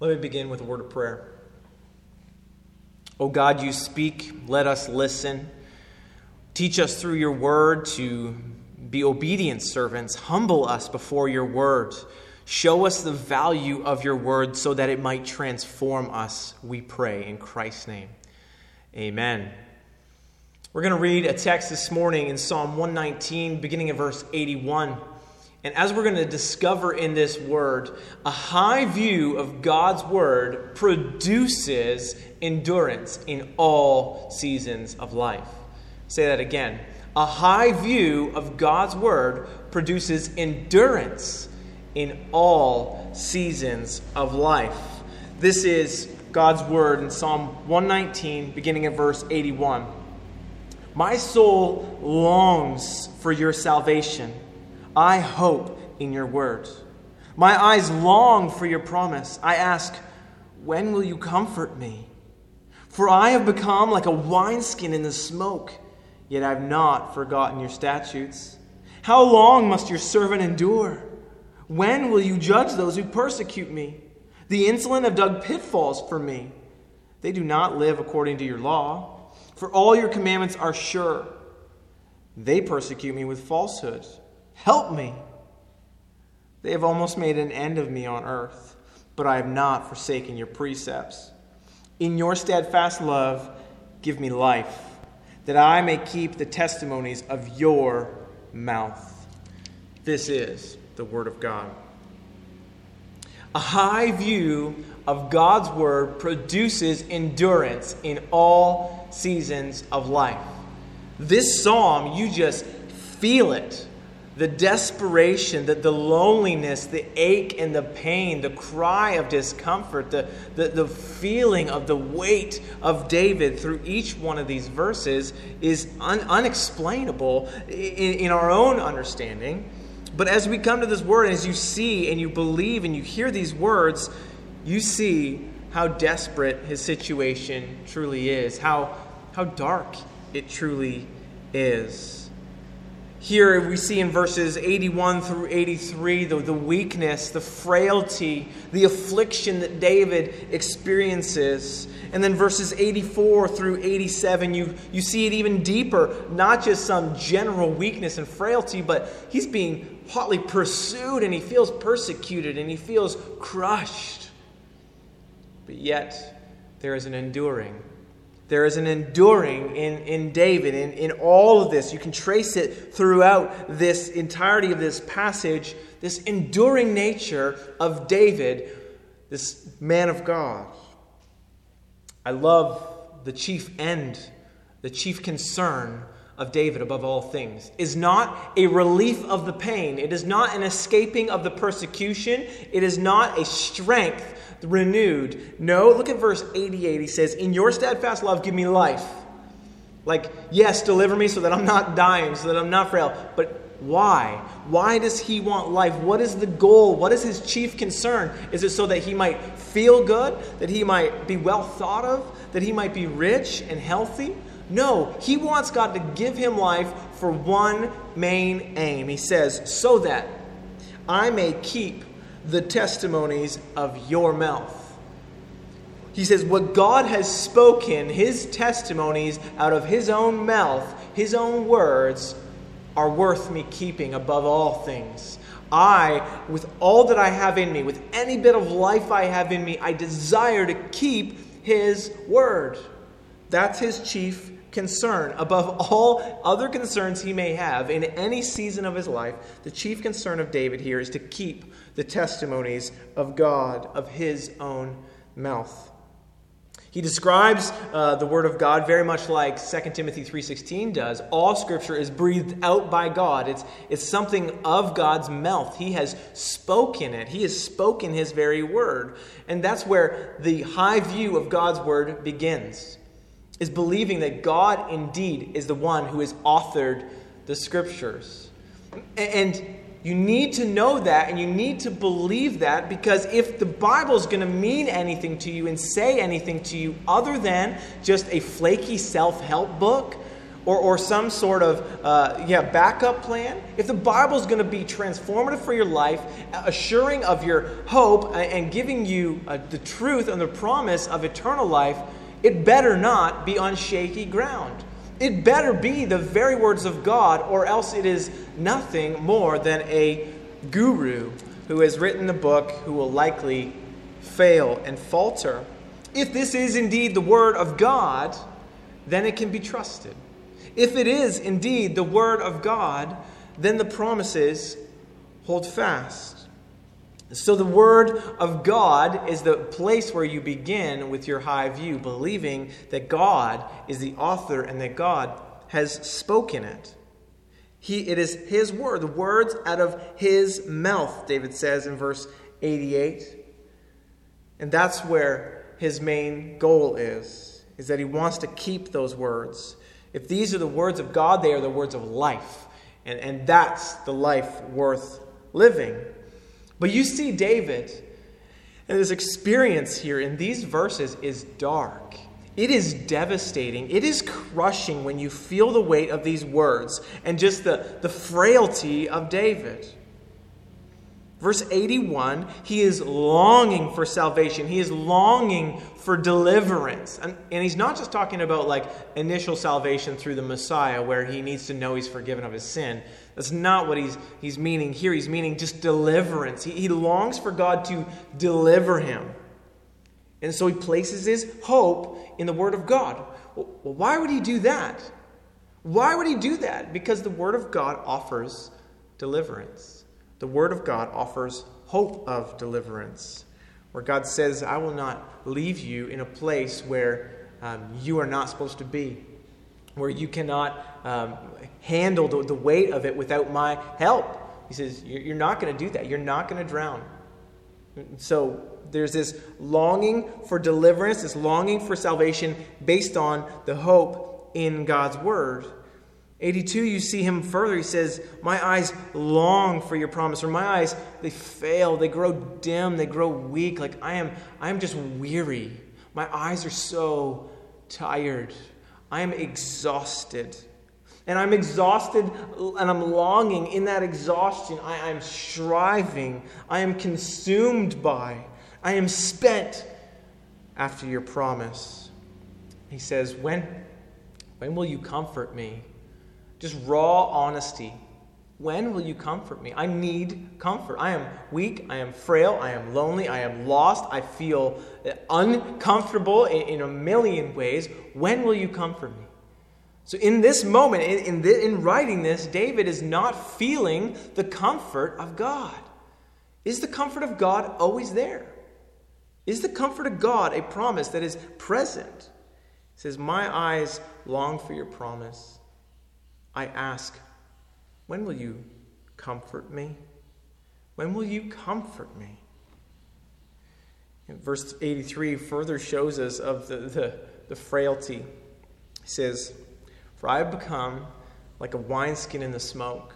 Let me begin with a word of prayer. O God, you speak, let us listen. Teach us through your word to be obedient servants. Humble us before your word. Show us the value of your word so that it might transform us, we pray in Christ's name. Amen. We're going to read a text this morning in Psalm 119, beginning of verse 81. And as we're going to discover in this word, a high view of God's word produces endurance in all seasons of life. Say that again. A high view of God's word produces endurance in all seasons of life. This is God's word in Psalm 119, beginning at verse 81. My soul longs for your salvation. I hope in your word. My eyes long for your promise. I ask, when will you comfort me? For I have become like a wineskin in the smoke, yet I have not forgotten your statutes. How long must your servant endure? When will you judge those who persecute me? The insolent have dug pitfalls for me. They do not live according to your law, for all your commandments are sure. They persecute me with falsehood. Help me. They have almost made an end of me on earth, but I have not forsaken your precepts. In your steadfast love, give me life, that I may keep the testimonies of your mouth. This is the Word of God. A high view of God's Word produces endurance in all seasons of life. This psalm, you just feel it. The desperation, the, the loneliness, the ache and the pain, the cry of discomfort, the, the, the feeling of the weight of David through each one of these verses is un, unexplainable in, in our own understanding. But as we come to this word, as you see and you believe and you hear these words, you see how desperate his situation truly is, how, how dark it truly is. Here we see in verses 81 through 83 the, the weakness, the frailty, the affliction that David experiences. And then verses 84 through 87, you, you see it even deeper, not just some general weakness and frailty, but he's being hotly pursued and he feels persecuted and he feels crushed. But yet, there is an enduring. There is an enduring in, in David, in, in all of this. You can trace it throughout this entirety of this passage, this enduring nature of David, this man of God. I love the chief end, the chief concern of David above all things is not a relief of the pain. It is not an escaping of the persecution. It is not a strength renewed. No, look at verse 88. He says, In your steadfast love, give me life. Like, yes, deliver me so that I'm not dying, so that I'm not frail. But why? Why does he want life? What is the goal? What is his chief concern? Is it so that he might feel good? That he might be well thought of? That he might be rich and healthy? No, he wants God to give him life for one main aim. He says, so that I may keep the testimonies of your mouth. He says, what God has spoken, his testimonies out of his own mouth, his own words, are worth me keeping above all things. I, with all that I have in me, with any bit of life I have in me, I desire to keep his word. That's his chief concern, above all other concerns he may have in any season of his life, the chief concern of David here is to keep the testimonies of God, of his own mouth. He describes uh, the word of God very much like 2 Timothy 3:16 does. All scripture is breathed out by God. It's, it's something of God's mouth. He has spoken it. He has spoken his very word. And that's where the high view of God's word begins is believing that God indeed is the one who has authored the scriptures. And you need to know that and you need to believe that because if the Bible is going to mean anything to you and say anything to you other than just a flaky self help book or, or some sort of uh, yeah, backup plan, if the Bible is going to be transformative for your life, assuring of your hope, and giving you uh, the truth and the promise of eternal life, it better not be on shaky ground. It better be the very words of God, or else it is nothing more than a guru who has written the book who will likely fail and falter. If this is indeed the Word of God, then it can be trusted. If it is indeed the Word of God, then the promises hold fast. So, the Word of God is the place where you begin with your high view, believing that God is the author and that God has spoken it. He, it is His Word, the words out of His mouth, David says in verse 88. And that's where his main goal is, is that he wants to keep those words. If these are the words of God, they are the words of life. And, and that's the life worth living. But you see, David, and his experience here in these verses is dark. It is devastating. It is crushing when you feel the weight of these words and just the, the frailty of David. Verse 81, he is longing for salvation. He is longing for deliverance. And, and, he's not just talking about like initial salvation through the Messiah where he needs to know he's forgiven of his sin. That's not what he's, he's meaning here. He's meaning just deliverance. He, he longs for God to deliver him. And so he places his hope in the Word of God. Well, why would he do that? Why would he do that? Because the Word of God offers deliverance. The Word of God offers hope of deliverance, where God says, I will not leave you in a place where um, you are not supposed to be, where you cannot um, handle the, the, weight of it without my help. He says, You're not going to do that. You're not going to drown. So there's this longing for deliverance, this longing for salvation based on the hope in God's Word. 82, you see him further. He says, My eyes long for your promise, or my eyes, they fail, they grow dim, they grow weak. Like I am, I am just weary. My eyes are so tired. I am exhausted. And I'm exhausted and I'm longing in that exhaustion. I am striving. I am consumed by. I am spent after your promise. He says, When, when will you comfort me? Just raw honesty. When will you comfort me? I need comfort. I am weak. I am frail. I am lonely. I am lost. I feel uh, uncomfortable in, a million ways. When will you comfort me? So, in this moment, in, in, in writing this, David is not feeling the comfort of God. Is the comfort of God always there? Is the comfort of God a promise that is present? He says, My eyes long for your promise. I ask, when will you comfort me? When will you comfort me? And verse 83 further shows us of the, the, the frailty. He says, For I have become like a wineskin in the smoke.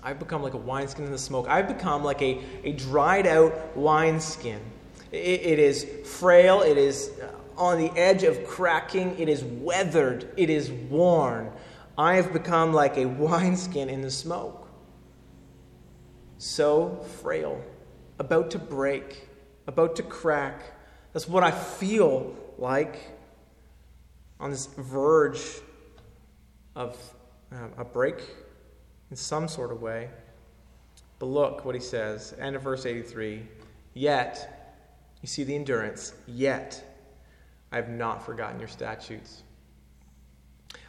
I've become like a wineskin in the smoke. I've become like a, a dried out wineskin. It, it is frail, it is on the edge of cracking, it is weathered, it is worn. I have become like a wineskin in the smoke, so frail, about to break, about to crack. That's what I feel like on this verge of um, a break in some sort of way. But look what he says, end of verse 83. Yet, you see the endurance, yet I have not forgotten your statutes.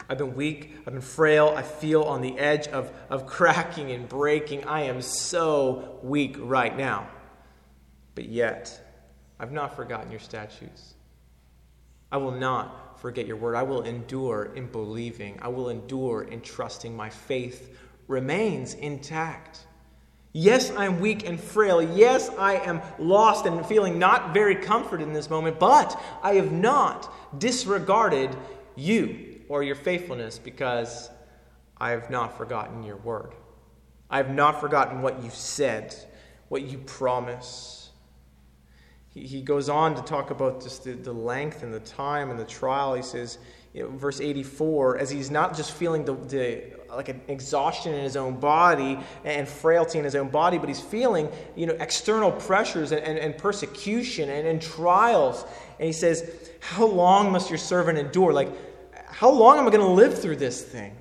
I've been weak. I've been frail. I feel on the edge of, of cracking and breaking. I am so weak right now. But yet, I've not forgotten your statutes. I will not forget your word. I will endure in believing. I will endure in trusting. My faith remains intact. Yes, I'm weak and frail. Yes, I am lost and feeling not very comforted in this moment, but I have not disregarded you or your faithfulness because I have not forgotten your word. I have not forgotten what you said, what you promise. He, he goes on to talk about just the, the length and the time and the trial. He says, you know, verse 84, as he's not just feeling the, the like an exhaustion in his own body and frailty in his own body, but he's feeling you know external pressures and, and, and persecution and, and trials. And he says, How long must your servant endure? Like, how long am I going to live through this thing?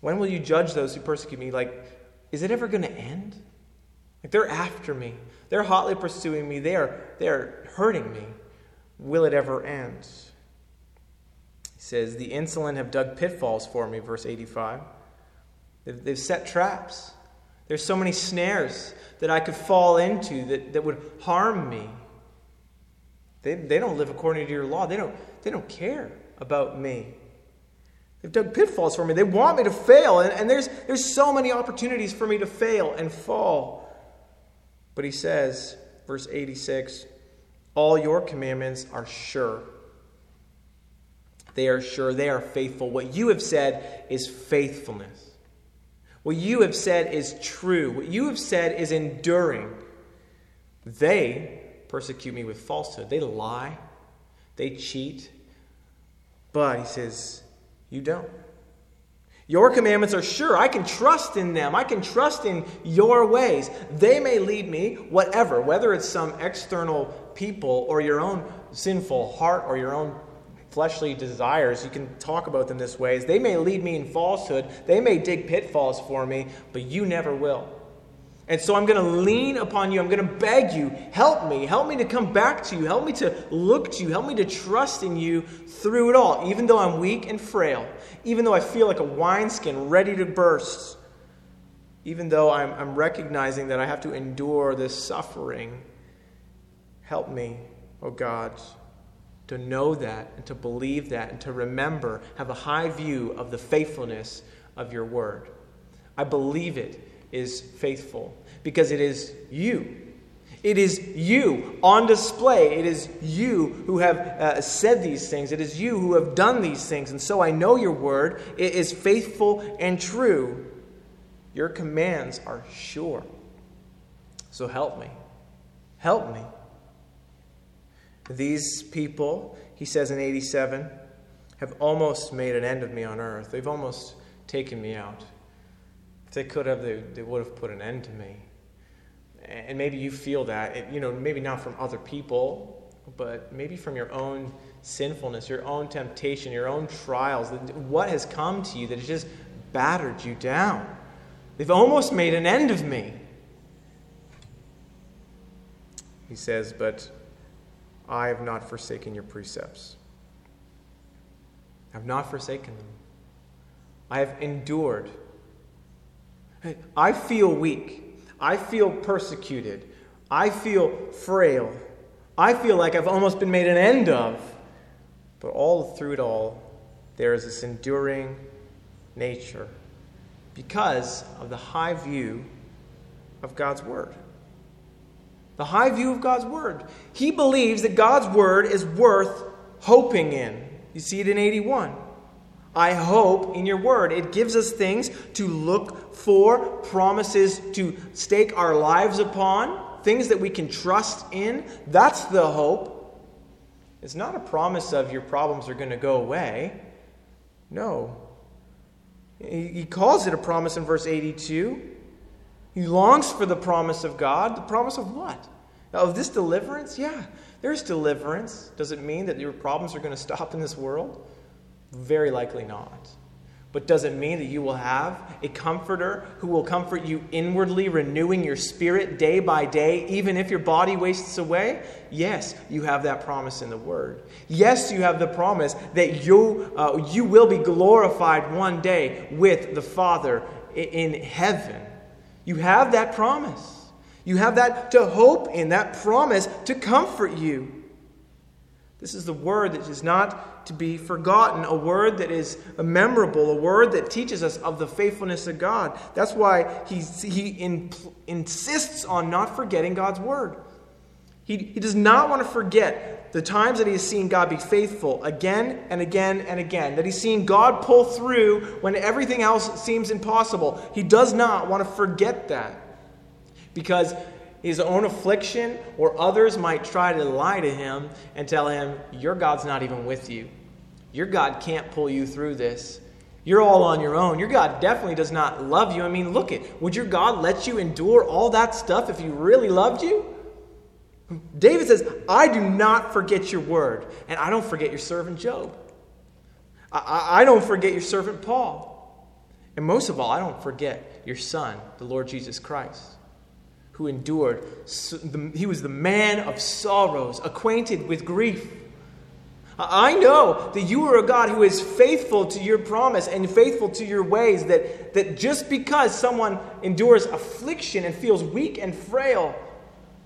When will you judge those who persecute me? Like, is it ever going to end? Like they're after me. They're hotly pursuing me. They are, they are hurting me. Will it ever end? He says, The insolent have dug pitfalls for me, verse 85. They've, they've set traps. There's so many snares that I could fall into that, that would harm me. They, they don't live according to your law. They don't, they don't care about me. They've dug pitfalls for me. They want me to fail. And, and there's, there's so many opportunities for me to fail and fall. But he says, verse 86 All your commandments are sure. They are sure. They are faithful. What you have said is faithfulness. What you have said is true. What you have said is enduring. They persecute me with falsehood. They lie. They cheat. But, he says, you don't. Your commandments are sure. I can trust in them. I can trust in your ways. They may lead me, whatever, whether it's some external people or your own sinful heart or your own fleshly desires. You can talk about them this way. They may lead me in falsehood. They may dig pitfalls for me, but you never will. And so I'm going to lean upon you. I'm going to beg you, help me. Help me to come back to you. Help me to look to you. Help me to trust in you through it all, even though I'm weak and frail, even though I feel like a wineskin ready to burst, even though I'm, I'm recognizing that I have to endure this suffering. Help me, oh God, to know that and to believe that and to remember, have a high view of the faithfulness of your word. I believe it is faithful because it is you. It is you on display. It is you who have uh, said these things. It is you who have done these things. And so I know your word it is faithful and true. Your commands are sure. So help me. Help me. These people, he says in 87, have almost made an end of me on earth. They've almost taken me out they could have, they, they would have put an end to me. And maybe you feel that, you know, maybe not from other people, but maybe from your own sinfulness, your own temptation, your own trials. What has come to you that has just battered you down? They've almost made an end of me. He says, But I have not forsaken your precepts. I have not forsaken them. I have endured I feel weak. I feel persecuted. I feel frail. I feel like I've almost been made an end of. But all through it all, there is this enduring nature because of the high view of God's Word. The high view of God's Word. He believes that God's Word is worth hoping in. You see it in 81. I hope in your word. It gives us things to look for, promises to stake our lives upon, things that we can trust in. That's the hope. It's not a promise of your problems are going to go away. No. He calls it a promise in verse 82. He longs for the promise of God. The promise of what? Of this deliverance? Yeah, there's deliverance. Does it mean that your problems are going to stop in this world? Very likely not. But does it mean that you will have a comforter who will comfort you inwardly, renewing your spirit day by day, even if your body wastes away? Yes, you have that promise in the Word. Yes, you have the promise that you, uh, you will be glorified one day with the Father in heaven. You have that promise. You have that to hope in, that promise to comfort you. This is the word that is not to be forgotten, a word that is memorable, a word that teaches us of the faithfulness of God. That's why he, he in, insists on not forgetting God's word. He, he does not want to forget the times that he has seen God be faithful again and again and again, that he's seen God pull through when everything else seems impossible. He does not want to forget that because his own affliction, or others might try to lie to him and tell him, Your God's not even with you. Your God can't pull you through this. You're all on your own. Your God definitely does not love you. I mean, look it. Would your God let you endure all that stuff if he really loved you? David says, I do not forget your word, and I don't forget your servant Job. I, I don't forget your servant Paul. And most of all, I don't forget your son, the Lord Jesus Christ, who endured. He was the man of sorrows, acquainted with grief. I know that you are a God who is faithful to your promise and faithful to your ways, that, that just because someone endures affliction and feels weak and frail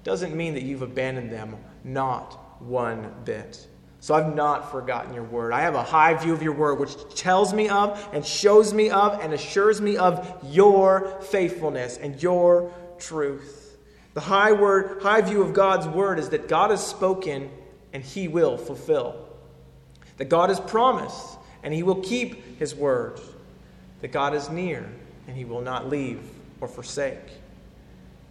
doesn't mean that you've abandoned them, not one bit. So I've not forgotten your word. I have a high view of your word, which tells me of and shows me of and assures me of your faithfulness and your truth. The high word, high view of God's word is that God has spoken and he will fulfill. That God has promised and he will keep his word. That God is near and he will not leave or forsake.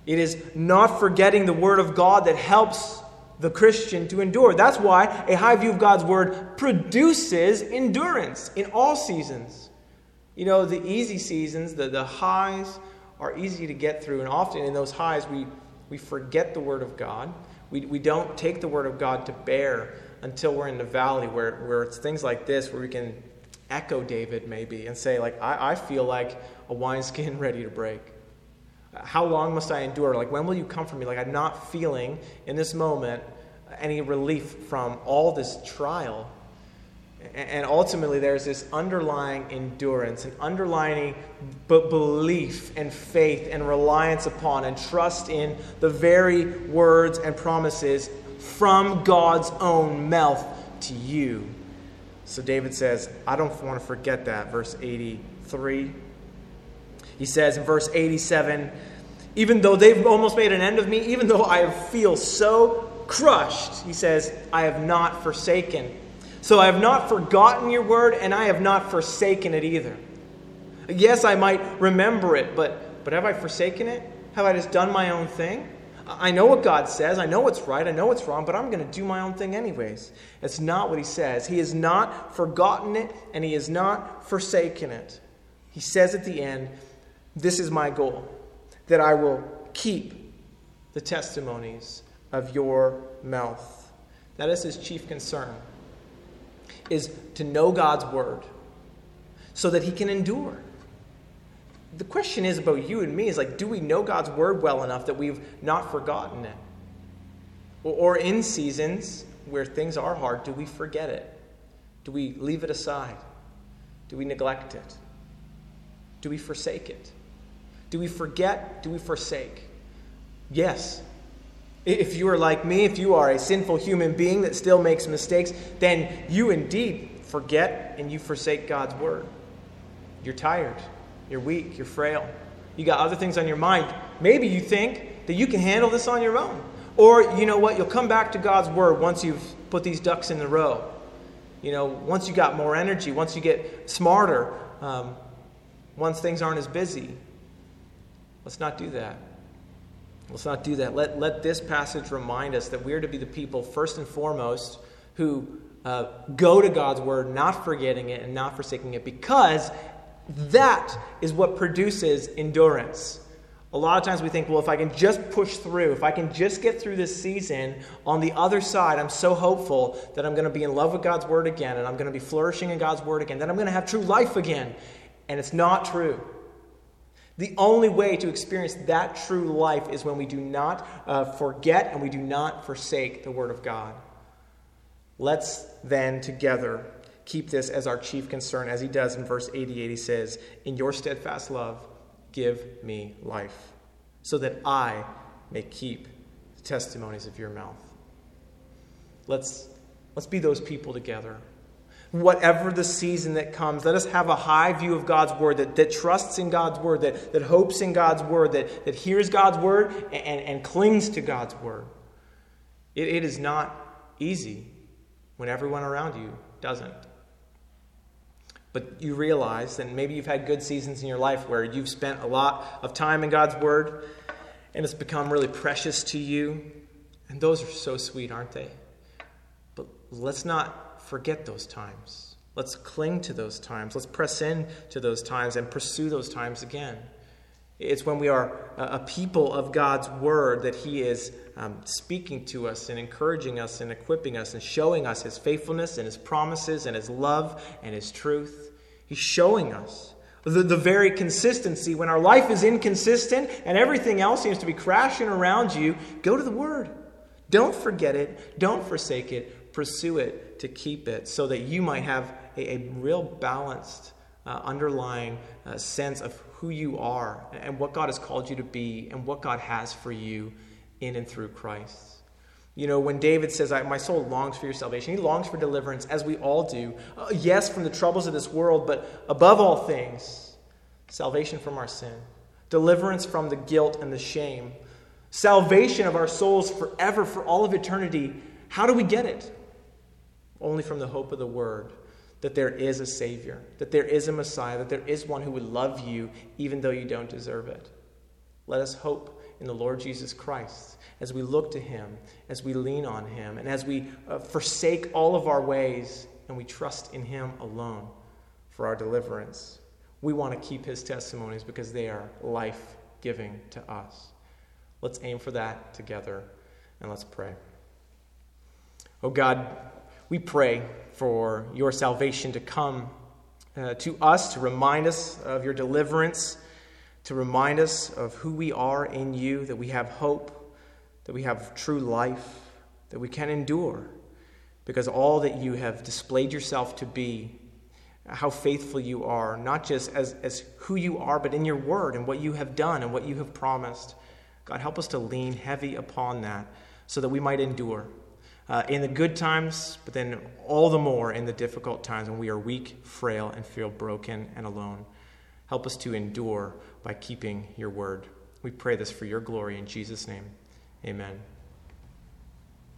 It is not forgetting the word of God that helps the Christian to endure. That's why a high view of God's word produces endurance in all seasons. You know, the easy seasons, the, the highs are easy to get through, and often in those highs we, we forget the word of God. We, we don't take the word of God to bear until we're in the valley where, where it's things like this where we can echo David maybe and say, like, I, I feel like a wineskin ready to break. How long must I endure? Like, when will you come for me? Like, I'm not feeling in this moment any relief from all this trial. And ultimately, there's this underlying endurance, an underlying belief and faith and reliance upon and trust in the very words and promises from God's own mouth to you. So David says, I don't want to forget that. Verse 83. He says in verse 87 Even though they've almost made an end of me, even though I feel so crushed, he says, I have not forsaken. So I have not forgotten your word, and I have not forsaken it either. Yes, I might remember it, but, but have I forsaken it? Have I just done my own thing? I know what God says. I know what's right. I know what's wrong, but I'm going to do my own thing anyways. It's not what He says. He has not forgotten it, and He has not forsaken it. He says at the end, this is my goal that I will keep the testimonies of your mouth. That is his chief concern is to know God's word so that he can endure. The question is about you and me is like do we know God's word well enough that we've not forgotten it? Or in seasons where things are hard, do we forget it? Do we leave it aside? Do we neglect it? Do we forsake it? Do we forget? Do we forsake? Yes. If you are like me, if you are a sinful human being that still makes mistakes, then you indeed forget and you forsake God's word. You're tired, you're weak, you're frail. You got other things on your mind. Maybe you think that you can handle this on your own. Or, you know what, you'll come back to God's word once you've put these ducks in the row. You know, once you got more energy, once you get smarter, um, once things aren't as busy. Let's not do that. Let's not do that. Let, let this passage remind us that we're to be the people, first and foremost, who uh, go to God's word, not forgetting it and not forsaking it, because that is what produces endurance. A lot of times we think, well, if I can just push through, if I can just get through this season, on the other side, I'm so hopeful that I'm going to be in love with God's word again, and I'm going to be flourishing in God's word again, that I'm going to have true life again. And it's not true. The only way to experience that true life is when we do not uh, forget and we do not forsake the Word of God. Let's then together keep this as our chief concern, as he does in verse 88. He says, In your steadfast love, give me life, so that I may keep the testimonies of your mouth. Let's, let's be those people together whatever the season that comes. Let us have a high view of God's word, that, that trusts in God's word, that, that hopes in God's word, that, that hears God's word and, and clings to God's word. It, it is not easy when everyone around you doesn't. But you realize that maybe you've had good seasons in your life where you've spent a lot of time in God's word and it's become really precious to you. And those are so sweet, aren't they? But let's not forget those times. Let's cling to those times. Let's press in to those times and pursue those times again. It's when we are a people of God's word that He is um, speaking to us and encouraging us and equipping us and showing us His faithfulness and His promises and His love and His truth. He's showing us the, the very consistency. When our life is inconsistent and everything else seems to be crashing around you, go to the Word. Don't forget it, don't forsake it, pursue it to keep it so that you might have a, a real balanced, uh, underlying uh, sense of who you are and what God has called you to be and what God has for you in and through Christ. You know, when David says, My soul longs for your salvation, he longs for deliverance, as we all do. Uh, yes, from the troubles of this world, but above all things, salvation from our sin, deliverance from the guilt and the shame, salvation of our souls forever, for all of eternity. How do we get it? Only from the hope of the Word that there is a Savior, that there is a Messiah, that there is one who would love you even though you don't deserve it. Let us hope in the Lord Jesus Christ as we look to Him, as we lean on Him, and as we uh, forsake all of our ways and we trust in Him alone for our deliverance. We want to keep His testimonies because they are life giving to us. Let's aim for that together and let's pray. Oh God, we pray for your salvation to come uh, to us, to remind us of your deliverance, to remind us of who we are in you, that we have hope, that we have true life, that we can endure, because all that you have displayed yourself to be, how faithful you are, not just as, as who you are, but in your word and what you have done and what you have promised. God, help us to lean heavy upon that so that we might endure uh, in the good times, but then all the more in the difficult times when we are weak, frail, and feel broken and alone. Help us to endure by keeping your word. We pray this for your glory in Jesus' name. Amen.